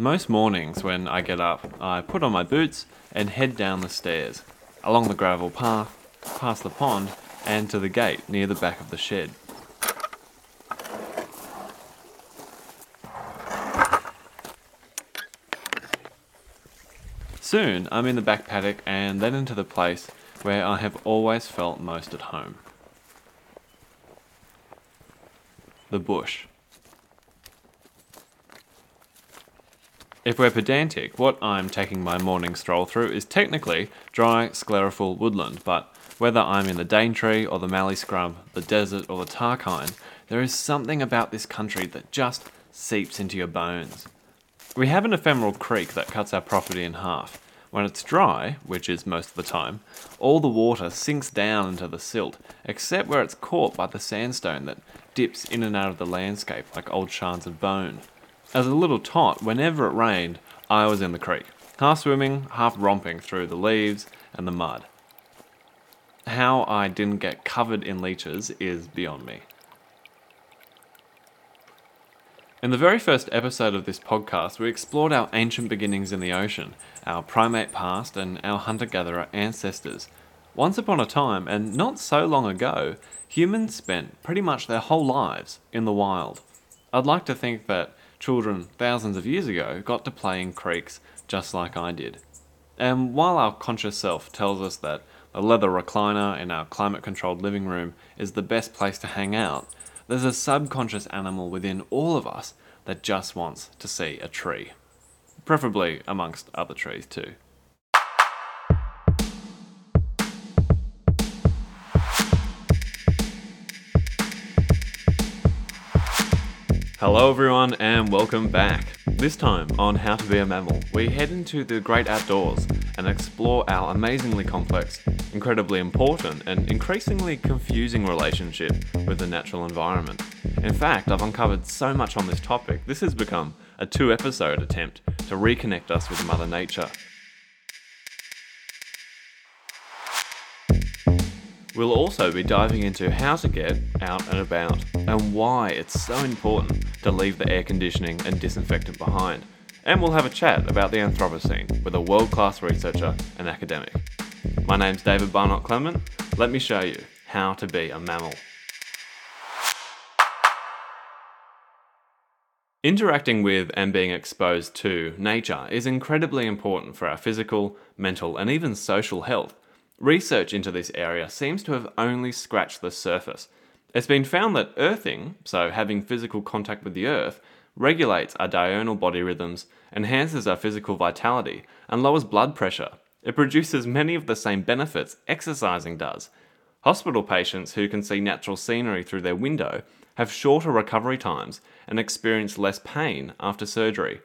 Most mornings when I get up, I put on my boots and head down the stairs, along the gravel path, past the pond, and to the gate near the back of the shed. Soon, I'm in the back paddock and then into the place where I have always felt most at home the bush. If we're pedantic, what I'm taking my morning stroll through is technically dry sclerophyll woodland, but whether I'm in the Daintree or the Mallee Scrub, the desert or the Tarkine, there is something about this country that just seeps into your bones. We have an ephemeral creek that cuts our property in half. When it's dry, which is most of the time, all the water sinks down into the silt, except where it's caught by the sandstone that dips in and out of the landscape like old shards of bone. As a little tot, whenever it rained, I was in the creek, half swimming, half romping through the leaves and the mud. How I didn't get covered in leeches is beyond me. In the very first episode of this podcast, we explored our ancient beginnings in the ocean, our primate past, and our hunter gatherer ancestors. Once upon a time, and not so long ago, humans spent pretty much their whole lives in the wild. I'd like to think that children thousands of years ago got to play in creeks just like I did. And while our conscious self tells us that a leather recliner in our climate controlled living room is the best place to hang out, there's a subconscious animal within all of us that just wants to see a tree. Preferably amongst other trees, too. Hello, everyone, and welcome back. This time on How to Be a Mammal, we head into the great outdoors and explore our amazingly complex, incredibly important, and increasingly confusing relationship with the natural environment. In fact, I've uncovered so much on this topic, this has become a two episode attempt to reconnect us with Mother Nature. We'll also be diving into how to get out and about and why it's so important to leave the air conditioning and disinfectant behind. And we'll have a chat about the Anthropocene with a world class researcher and academic. My name's David Barnott Clement. Let me show you how to be a mammal. Interacting with and being exposed to nature is incredibly important for our physical, mental, and even social health. Research into this area seems to have only scratched the surface. It's been found that earthing, so having physical contact with the earth, regulates our diurnal body rhythms, enhances our physical vitality, and lowers blood pressure. It produces many of the same benefits exercising does. Hospital patients who can see natural scenery through their window have shorter recovery times and experience less pain after surgery.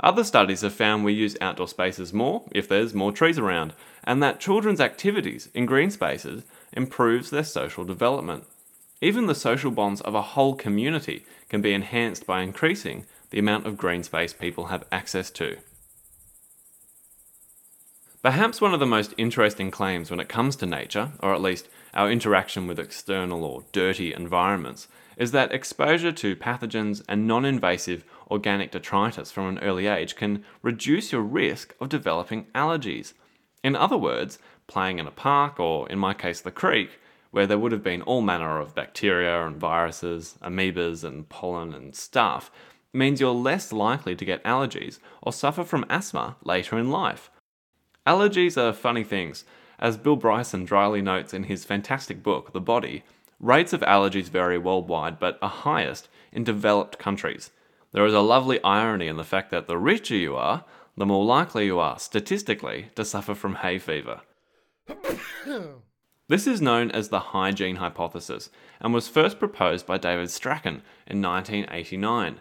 Other studies have found we use outdoor spaces more if there's more trees around, and that children's activities in green spaces improves their social development. Even the social bonds of a whole community can be enhanced by increasing the amount of green space people have access to. Perhaps one of the most interesting claims when it comes to nature, or at least our interaction with external or dirty environments, is that exposure to pathogens and non invasive organic detritus from an early age can reduce your risk of developing allergies. In other words, playing in a park, or in my case, the creek, where there would have been all manner of bacteria and viruses, amoebas and pollen and stuff, means you're less likely to get allergies or suffer from asthma later in life. Allergies are funny things. As Bill Bryson dryly notes in his fantastic book, The Body, rates of allergies vary worldwide but are highest in developed countries. There is a lovely irony in the fact that the richer you are, the more likely you are, statistically, to suffer from hay fever. this is known as the hygiene hypothesis and was first proposed by David Strachan in 1989.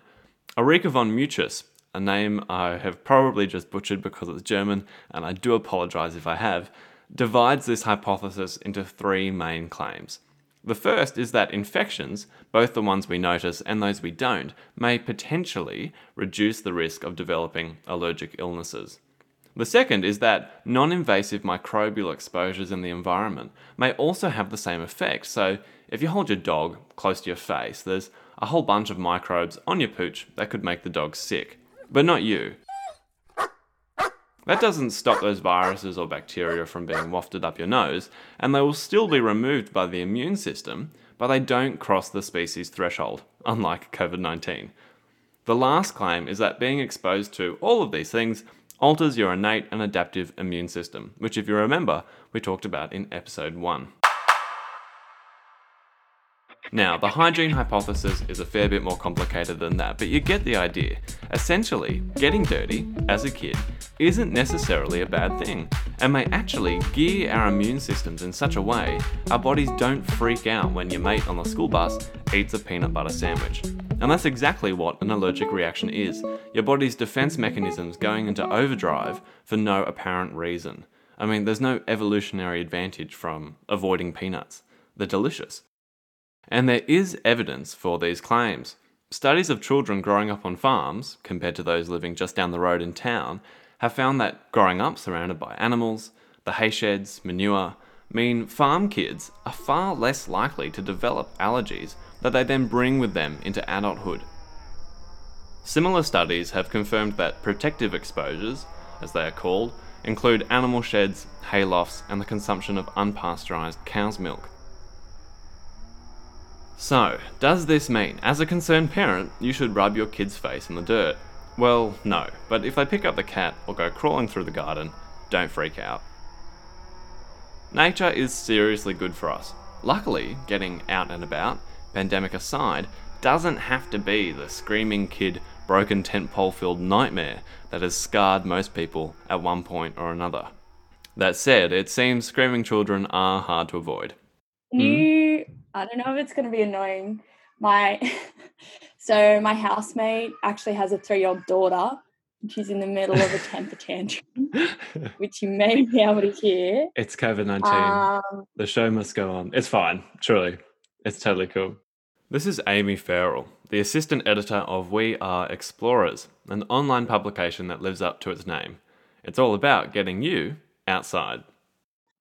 Ulrike von Muchus, a name I have probably just butchered because it's German, and I do apologize if I have, divides this hypothesis into three main claims. The first is that infections, both the ones we notice and those we don't, may potentially reduce the risk of developing allergic illnesses. The second is that non invasive microbial exposures in the environment may also have the same effect. So, if you hold your dog close to your face, there's a whole bunch of microbes on your pooch that could make the dog sick. but not you. That doesn't stop those viruses or bacteria from being wafted up your nose, and they will still be removed by the immune system, but they don't cross the species threshold, unlike COVID 19. The last claim is that being exposed to all of these things alters your innate and adaptive immune system, which, if you remember, we talked about in episode 1. Now, the hygiene hypothesis is a fair bit more complicated than that, but you get the idea. Essentially, getting dirty, as a kid, isn't necessarily a bad thing, and may actually gear our immune systems in such a way our bodies don't freak out when your mate on the school bus eats a peanut butter sandwich. And that's exactly what an allergic reaction is your body's defense mechanisms going into overdrive for no apparent reason. I mean, there's no evolutionary advantage from avoiding peanuts, they're delicious. And there is evidence for these claims. Studies of children growing up on farms, compared to those living just down the road in town, have found that growing up surrounded by animals, the hay sheds, manure, mean farm kids are far less likely to develop allergies that they then bring with them into adulthood. Similar studies have confirmed that protective exposures, as they are called, include animal sheds, haylofts, and the consumption of unpasteurised cow's milk. So, does this mean, as a concerned parent, you should rub your kid's face in the dirt? Well, no, but if they pick up the cat or go crawling through the garden, don't freak out. Nature is seriously good for us. Luckily, getting out and about, pandemic aside, doesn't have to be the screaming kid, broken tent pole filled nightmare that has scarred most people at one point or another. That said, it seems screaming children are hard to avoid. You I don't know if it's going to be annoying. My so my housemate actually has a three-year-old daughter. She's in the middle of a temper tantrum, which you may be able to hear. It's COVID nineteen. Um, the show must go on. It's fine. Truly, it's totally cool. This is Amy Farrell, the assistant editor of We Are Explorers, an online publication that lives up to its name. It's all about getting you outside.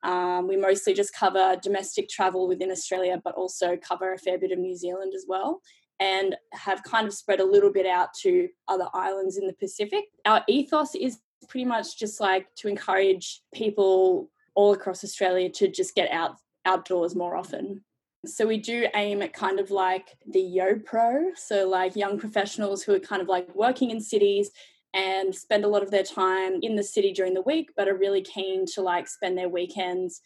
Um, we mostly just cover domestic travel within Australia, but also cover a fair bit of New Zealand as well, and have kind of spread a little bit out to other islands in the Pacific. Our ethos is pretty much just like to encourage people all across Australia to just get out outdoors more often. So we do aim at kind of like the yo pro, so like young professionals who are kind of like working in cities and spend a lot of their time in the city during the week, but are really keen to like spend their weekends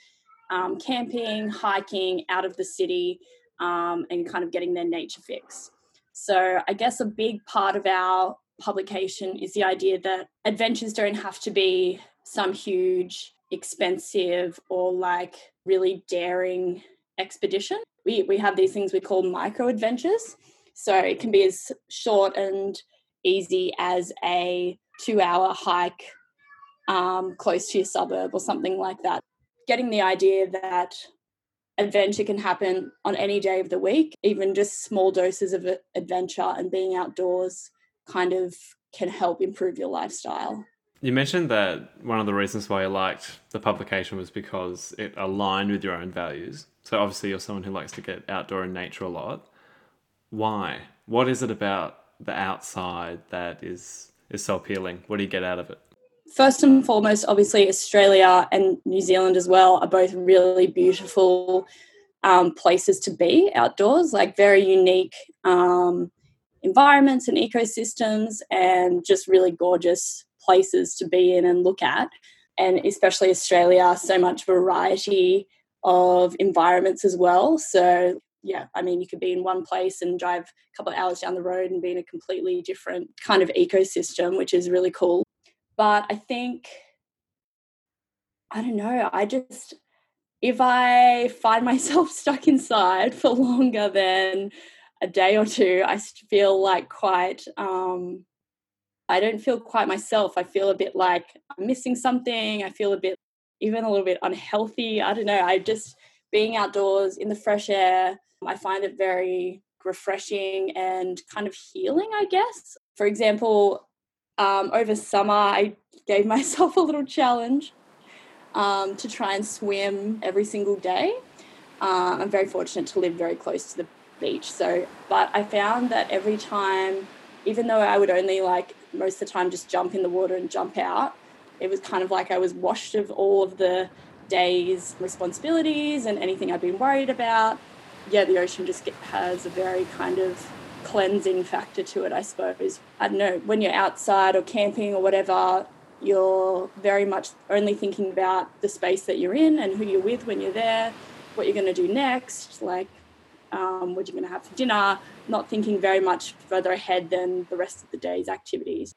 um, camping, hiking out of the city, um, and kind of getting their nature fix. So, I guess a big part of our publication is the idea that adventures don't have to be some huge, expensive, or like really daring expedition. We, we have these things we call micro adventures. So, it can be as short and easy as a two hour hike um, close to your suburb or something like that. Getting the idea that adventure can happen on any day of the week, even just small doses of adventure and being outdoors kind of can help improve your lifestyle. You mentioned that one of the reasons why you liked the publication was because it aligned with your own values. So obviously you're someone who likes to get outdoor in nature a lot. Why? What is it about the outside that is is so appealing? What do you get out of it? First and foremost, obviously, Australia and New Zealand as well are both really beautiful um, places to be outdoors, like very unique um, environments and ecosystems, and just really gorgeous places to be in and look at. And especially Australia, so much variety of environments as well. So yeah, I mean, you could be in one place and drive a couple of hours down the road and be in a completely different kind of ecosystem, which is really cool. But I think, I don't know, I just, if I find myself stuck inside for longer than a day or two, I feel like quite, um, I don't feel quite myself. I feel a bit like I'm missing something. I feel a bit, even a little bit unhealthy. I don't know. I just, being outdoors in the fresh air, I find it very refreshing and kind of healing, I guess. For example, um, over summer, I gave myself a little challenge um, to try and swim every single day. Uh, I'm very fortunate to live very close to the beach. So, but I found that every time, even though I would only like most of the time just jump in the water and jump out. It was kind of like I was washed of all of the day's responsibilities and anything I'd been worried about. Yeah, the ocean just get, has a very kind of cleansing factor to it, I suppose. I don't know, when you're outside or camping or whatever, you're very much only thinking about the space that you're in and who you're with when you're there, what you're going to do next, like um, what you're going to have for dinner, not thinking very much further ahead than the rest of the day's activities.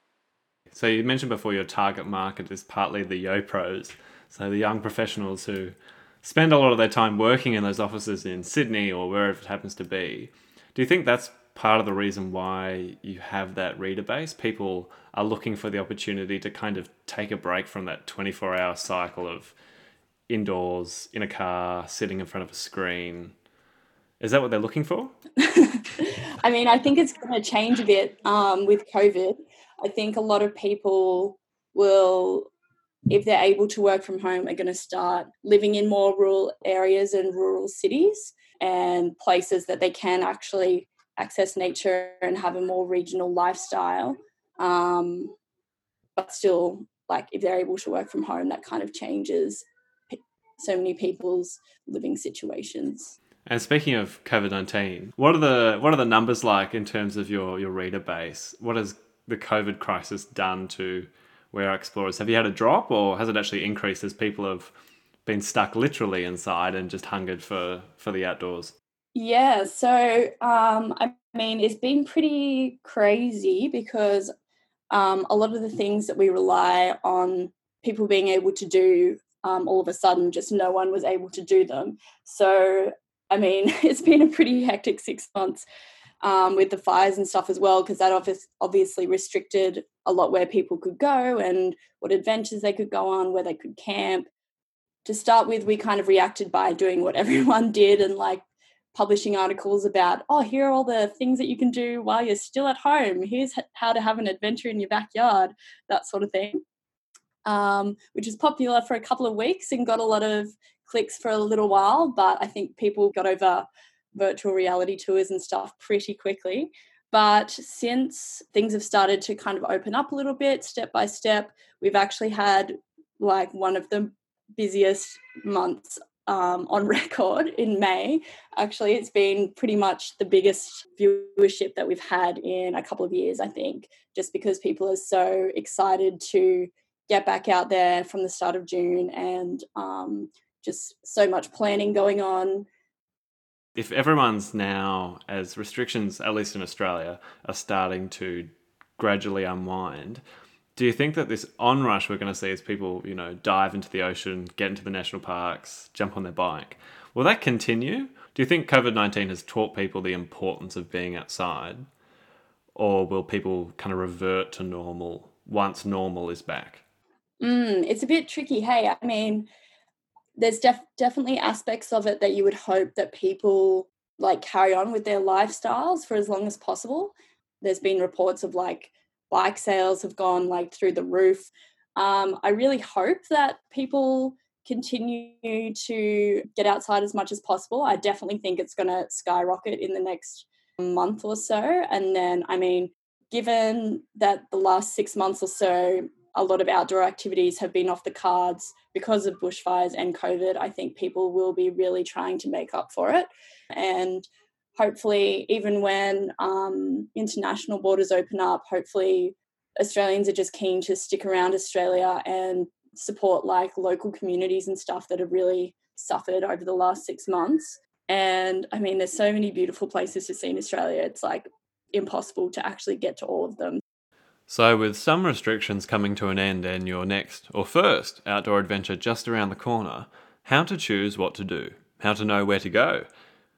So you mentioned before your target market is partly the YoPros, so the young professionals who spend a lot of their time working in those offices in Sydney or wherever it happens to be. Do you think that's part of the reason why you have that reader base? People are looking for the opportunity to kind of take a break from that 24 hour cycle of indoors, in a car, sitting in front of a screen. Is that what they're looking for? I mean, I think it's going to change a bit um, with COVID. I think a lot of people will if they're able to work from home, are going to start living in more rural areas and rural cities and places that they can actually access nature and have a more regional lifestyle. Um, but still, like if they're able to work from home, that kind of changes so many people's living situations. And speaking of COVID nineteen, what are the what are the numbers like in terms of your your reader base? What has the COVID crisis done to We Are Explorers have you had a drop or has it actually increased as people have been stuck literally inside and just hungered for for the outdoors? Yeah so um i mean it's been pretty crazy because um a lot of the things that we rely on people being able to do um, all of a sudden just no one was able to do them. So i mean it's been a pretty hectic six months um, with the fires and stuff as well, because that obviously restricted a lot where people could go and what adventures they could go on, where they could camp. To start with, we kind of reacted by doing what everyone did and like publishing articles about, oh, here are all the things that you can do while you're still at home. Here's how to have an adventure in your backyard, that sort of thing. Um, which was popular for a couple of weeks and got a lot of clicks for a little while, but I think people got over virtual reality tours and stuff pretty quickly. But since things have started to kind of open up a little bit, step by step, we've actually had like one of the busiest months um, on record in May. Actually, it's been pretty much the biggest viewership that we've had in a couple of years, I think, just because people are so excited to get back out there from the start of June and um, just so much planning going on if everyone's now, as restrictions, at least in Australia, are starting to gradually unwind, do you think that this onrush we're going to see as people, you know, dive into the ocean, get into the national parks, jump on their bike, will that continue? Do you think COVID 19 has taught people the importance of being outside? Or will people kind of revert to normal once normal is back? Mm, it's a bit tricky. Hey, I mean, there's def- definitely aspects of it that you would hope that people like carry on with their lifestyles for as long as possible. There's been reports of like bike sales have gone like through the roof. Um, I really hope that people continue to get outside as much as possible. I definitely think it's going to skyrocket in the next month or so. And then, I mean, given that the last six months or so, a lot of outdoor activities have been off the cards because of bushfires and COVID. I think people will be really trying to make up for it. And hopefully, even when um, international borders open up, hopefully Australians are just keen to stick around Australia and support like local communities and stuff that have really suffered over the last six months. And I mean, there's so many beautiful places to see in Australia. It's like impossible to actually get to all of them. So, with some restrictions coming to an end and your next or first outdoor adventure just around the corner, how to choose what to do, how to know where to go.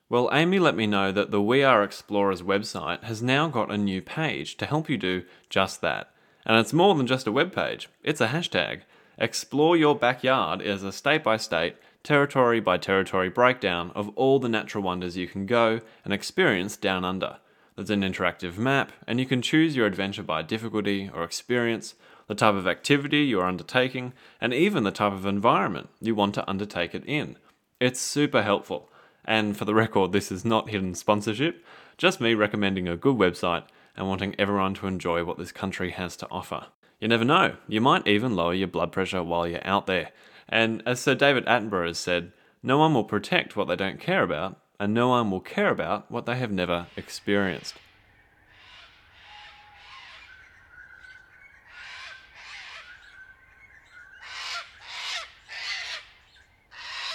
Well, Amy let me know that the We Are Explorers website has now got a new page to help you do just that. And it's more than just a web page, it's a hashtag. Explore Your Backyard is a state by state, territory by territory breakdown of all the natural wonders you can go and experience down under. There's an interactive map, and you can choose your adventure by difficulty or experience, the type of activity you are undertaking, and even the type of environment you want to undertake it in. It's super helpful. And for the record, this is not hidden sponsorship, just me recommending a good website and wanting everyone to enjoy what this country has to offer. You never know, you might even lower your blood pressure while you're out there. And as Sir David Attenborough has said, no one will protect what they don't care about, and no one will care about what they have never experienced.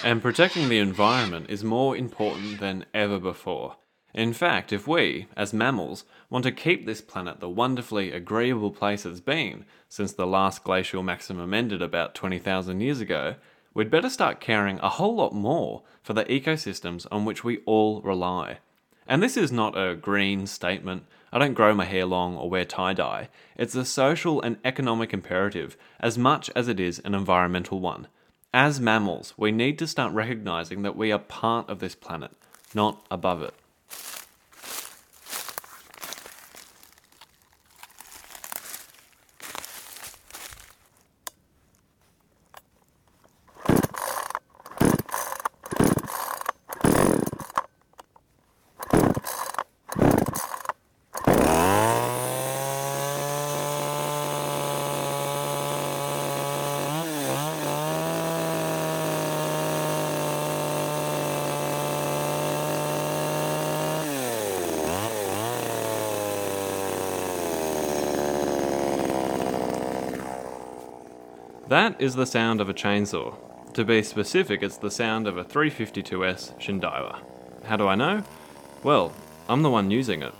And protecting the environment is more important than ever before. In fact, if we, as mammals, want to keep this planet the wonderfully agreeable place it's been since the last glacial maximum ended about 20,000 years ago, we'd better start caring a whole lot more for the ecosystems on which we all rely. And this is not a green statement. I don't grow my hair long or wear tie dye. It's a social and economic imperative as much as it is an environmental one. As mammals, we need to start recognizing that we are part of this planet, not above it. Is the sound of a chainsaw. To be specific, it's the sound of a 352S Shindaiwa. How do I know? Well, I'm the one using it.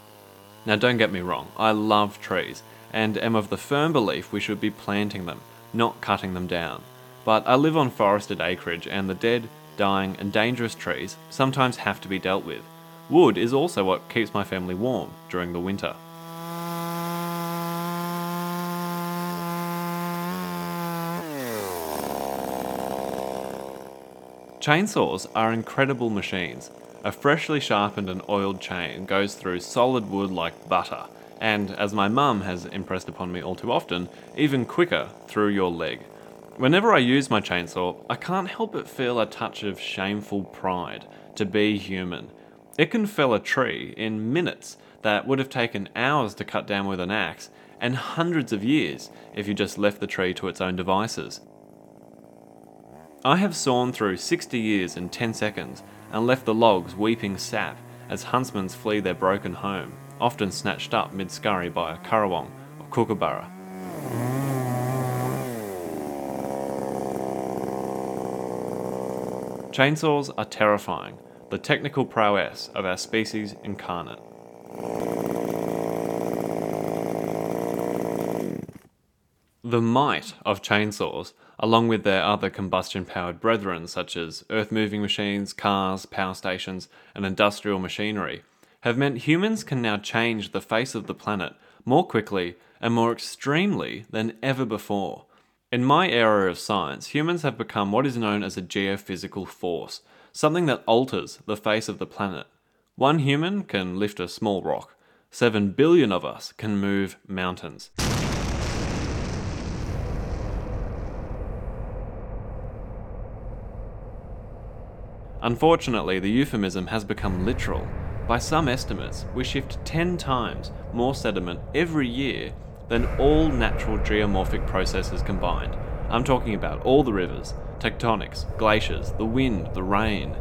Now, don't get me wrong, I love trees, and am of the firm belief we should be planting them, not cutting them down. But I live on forested acreage, and the dead, dying, and dangerous trees sometimes have to be dealt with. Wood is also what keeps my family warm during the winter. Chainsaws are incredible machines. A freshly sharpened and oiled chain goes through solid wood like butter, and, as my mum has impressed upon me all too often, even quicker through your leg. Whenever I use my chainsaw, I can't help but feel a touch of shameful pride to be human. It can fell a tree in minutes that would have taken hours to cut down with an axe, and hundreds of years if you just left the tree to its own devices. I have sawn through 60 years in 10 seconds and left the logs weeping sap as huntsmen flee their broken home, often snatched up mid scurry by a currawong or kookaburra. Chainsaws are terrifying, the technical prowess of our species incarnate. The might of chainsaws along with their other combustion powered brethren, such as earth moving machines, cars, power stations, and industrial machinery, have meant humans can now change the face of the planet more quickly and more extremely than ever before. In my era of science, humans have become what is known as a geophysical force, something that alters the face of the planet. One human can lift a small rock, seven billion of us can move mountains. Unfortunately, the euphemism has become literal. By some estimates, we shift 10 times more sediment every year than all natural geomorphic processes combined. I'm talking about all the rivers, tectonics, glaciers, the wind, the rain.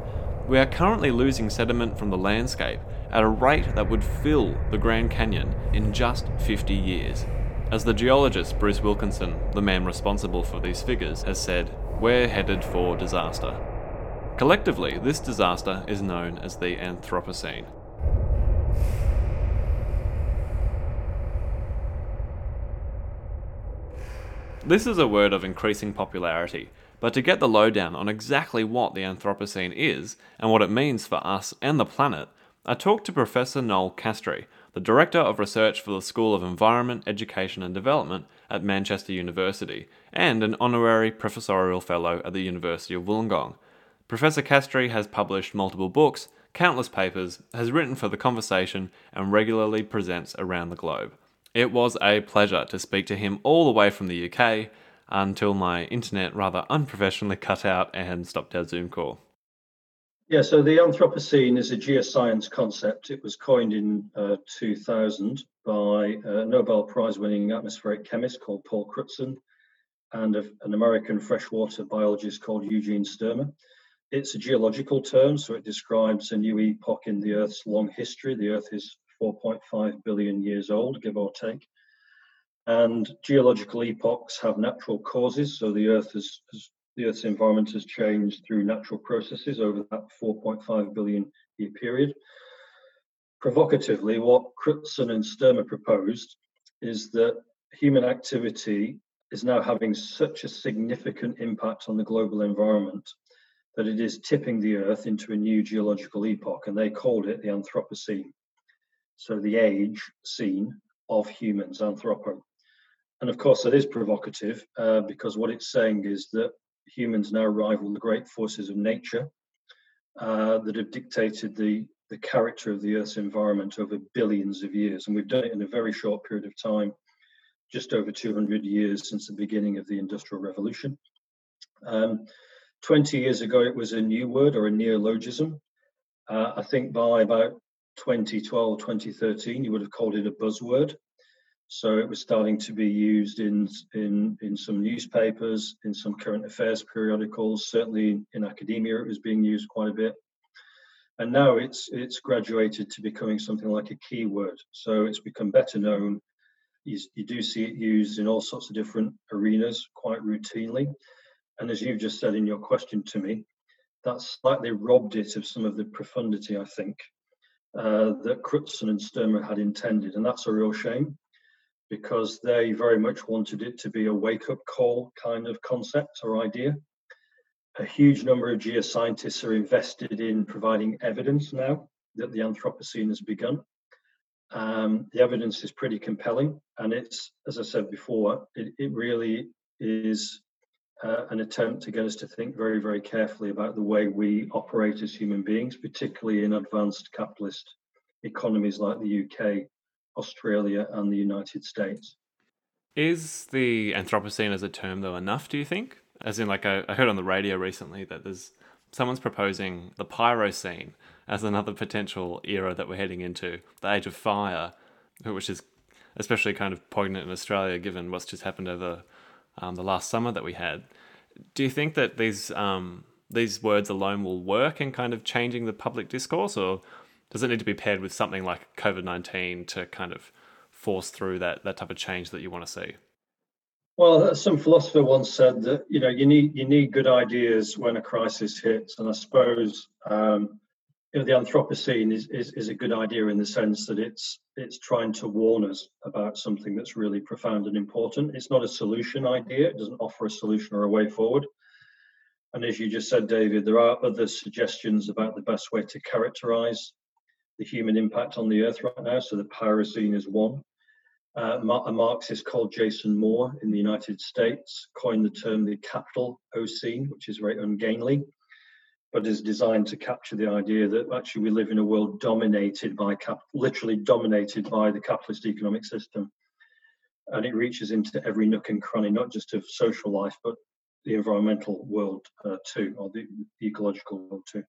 We are currently losing sediment from the landscape at a rate that would fill the Grand Canyon in just 50 years. As the geologist Bruce Wilkinson, the man responsible for these figures, has said, we're headed for disaster. Collectively, this disaster is known as the Anthropocene. This is a word of increasing popularity, but to get the lowdown on exactly what the Anthropocene is and what it means for us and the planet, I talked to Professor Noel Castree, the Director of Research for the School of Environment, Education and Development at Manchester University, and an honorary professorial fellow at the University of Wollongong. Professor Castree has published multiple books, countless papers, has written for The Conversation, and regularly presents around the globe. It was a pleasure to speak to him all the way from the UK until my internet rather unprofessionally cut out and stopped our Zoom call. Yeah, so the Anthropocene is a geoscience concept. It was coined in uh, 2000 by a Nobel Prize winning atmospheric chemist called Paul Crutzen and a, an American freshwater biologist called Eugene Stoermer. It's a geological term, so it describes a new epoch in the Earth's long history. The Earth is 4.5 billion years old, give or take. And geological epochs have natural causes, so the Earth has, has the Earth's environment has changed through natural processes over that 4.5 billion year period. Provocatively, what Crutzen and Stoermer proposed is that human activity is now having such a significant impact on the global environment that it is tipping the Earth into a new geological epoch, and they called it the Anthropocene. So the age scene of humans, Anthropo. And of course, that is provocative uh, because what it's saying is that humans now rival the great forces of nature uh, that have dictated the, the character of the Earth's environment over billions of years. And we've done it in a very short period of time, just over 200 years since the beginning of the Industrial Revolution. Um, 20 years ago, it was a new word or a neologism. Uh, I think by about 2012, 2013, you would have called it a buzzword. So it was starting to be used in, in, in some newspapers, in some current affairs periodicals, certainly in academia, it was being used quite a bit. And now it's, it's graduated to becoming something like a keyword. So it's become better known. You, you do see it used in all sorts of different arenas quite routinely. And as you've just said in your question to me, that slightly robbed it of some of the profundity, I think, uh, that Crutzen and Stoermer had intended. And that's a real shame because they very much wanted it to be a wake up call kind of concept or idea. A huge number of geoscientists are invested in providing evidence now that the Anthropocene has begun. Um, the evidence is pretty compelling, and it's, as I said before, it, it really is uh, an attempt to get us to think very, very carefully about the way we operate as human beings, particularly in advanced capitalist economies like the UK Australia, and the United States. Is the Anthropocene as a term, though, enough, do you think? As in, like, I, I heard on the radio recently that there's someone's proposing the Pyrocene as another potential era that we're heading into, the Age of Fire, which is especially kind of poignant in Australia given what's just happened over um, the last summer that we had. Do you think that these um, these words alone will work in kind of changing the public discourse, or does it need to be paired with something like COVID 19 to kind of force through that, that type of change that you want to see? Well, some philosopher once said that you know you need you need good ideas when a crisis hits, and I suppose um, you know the Anthropocene is, is is a good idea in the sense that it's it's trying to warn us about something that's really profound and important. It's not a solution idea; it doesn't offer a solution or a way forward. And as you just said, David, there are other suggestions about the best way to characterize the human impact on the Earth right now. So the Pyrocene is one. Uh, a Marxist called Jason Moore in the United States coined the term the capital Ocene, which is very ungainly, but is designed to capture the idea that actually we live in a world dominated by, cap- literally dominated by the capitalist economic system. And it reaches into every nook and cranny, not just of social life, but the environmental world uh, too, or the, the ecological world too.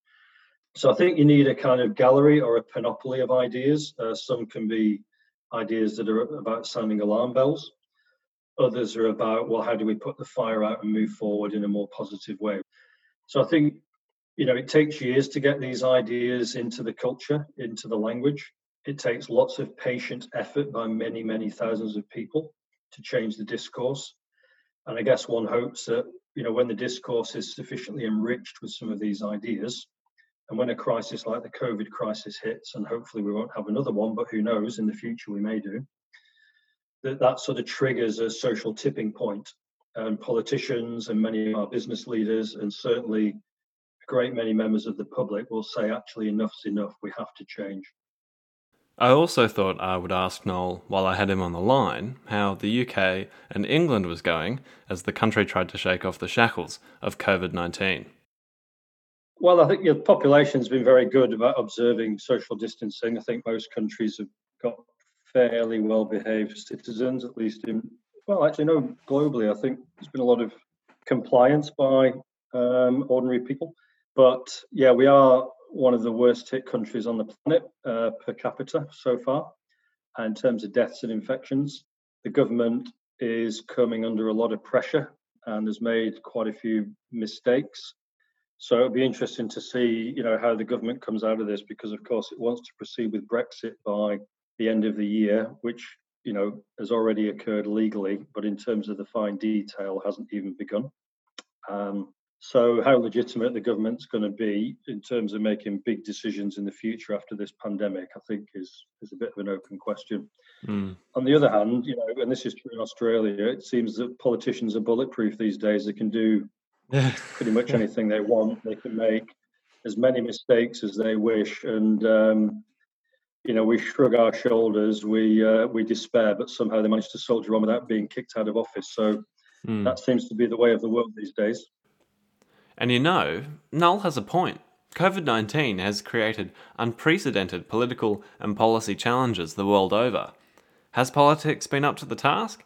So I think you need a kind of gallery or a panoply of ideas. Uh, some can be ideas that are about sounding alarm bells. Others are about, well, how do we put the fire out and move forward in a more positive way? So I think, you know, it takes years to get these ideas into the culture, into the language. It takes lots of patient effort by many, many thousands of people to change the discourse. And I guess one hopes that, you know, when the discourse is sufficiently enriched with some of these ideas, and when a crisis like the COVID crisis hits, and hopefully we won't have another one, but who knows, in the future we may do, that, that sort of triggers a social tipping point. And politicians and many of our business leaders, and certainly great many members of the public, will say, actually, enough's enough, we have to change. I also thought I would ask Noel, while I had him on the line, how the UK and England was going as the country tried to shake off the shackles of COVID 19. Well, I think your population's been very good about observing social distancing. I think most countries have got fairly well behaved citizens, at least in, well, actually, no, globally, I think there's been a lot of compliance by um, ordinary people. But yeah, we are one of the worst hit countries on the planet uh, per capita so far in terms of deaths and infections. The government is coming under a lot of pressure and has made quite a few mistakes. So it'll be interesting to see, you know, how the government comes out of this because, of course, it wants to proceed with Brexit by the end of the year, which you know has already occurred legally, but in terms of the fine detail, hasn't even begun. Um, so, how legitimate the government's going to be in terms of making big decisions in the future after this pandemic, I think, is is a bit of an open question. Mm. On the other hand, you know, and this is true in Australia, it seems that politicians are bulletproof these days. They can do pretty much anything they want. They can make as many mistakes as they wish, and um, you know, we shrug our shoulders, we uh, we despair, but somehow they manage to soldier on without being kicked out of office. So mm. that seems to be the way of the world these days. And you know, Noel has a point. COVID 19 has created unprecedented political and policy challenges the world over. Has politics been up to the task?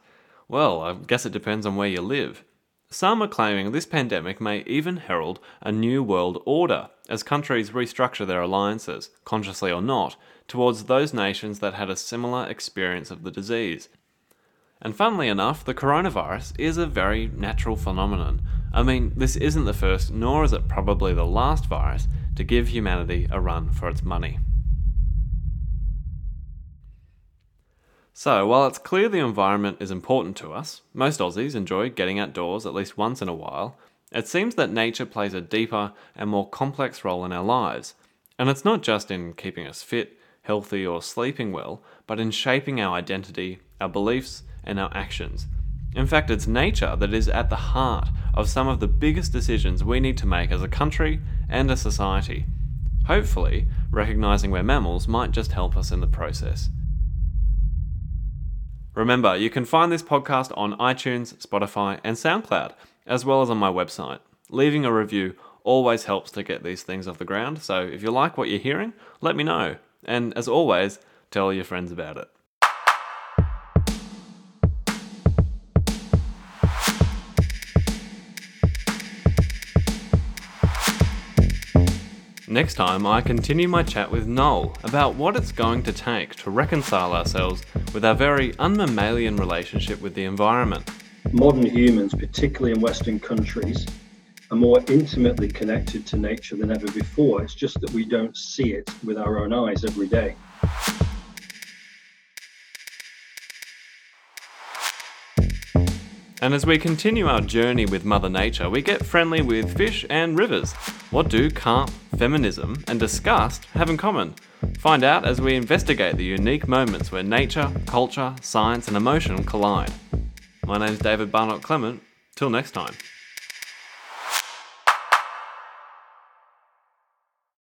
Well, I guess it depends on where you live. Some are claiming this pandemic may even herald a new world order as countries restructure their alliances, consciously or not, towards those nations that had a similar experience of the disease. And funnily enough, the coronavirus is a very natural phenomenon. I mean, this isn't the first, nor is it probably the last virus to give humanity a run for its money. So, while it's clear the environment is important to us, most Aussies enjoy getting outdoors at least once in a while, it seems that nature plays a deeper and more complex role in our lives. And it's not just in keeping us fit, healthy, or sleeping well, but in shaping our identity, our beliefs, and our actions. In fact, it's nature that is at the heart of some of the biggest decisions we need to make as a country and a society. Hopefully, recognizing we're mammals might just help us in the process. Remember, you can find this podcast on iTunes, Spotify, and SoundCloud, as well as on my website. Leaving a review always helps to get these things off the ground, so if you like what you're hearing, let me know. And as always, tell your friends about it. Next time, I continue my chat with Noel about what it's going to take to reconcile ourselves with our very unmammalian relationship with the environment. Modern humans, particularly in Western countries, are more intimately connected to nature than ever before. It's just that we don't see it with our own eyes every day. And as we continue our journey with Mother Nature, we get friendly with fish and rivers. What do carp, feminism, and disgust have in common? Find out as we investigate the unique moments where nature, culture, science, and emotion collide. My name is David Barnott Clement. Till next time.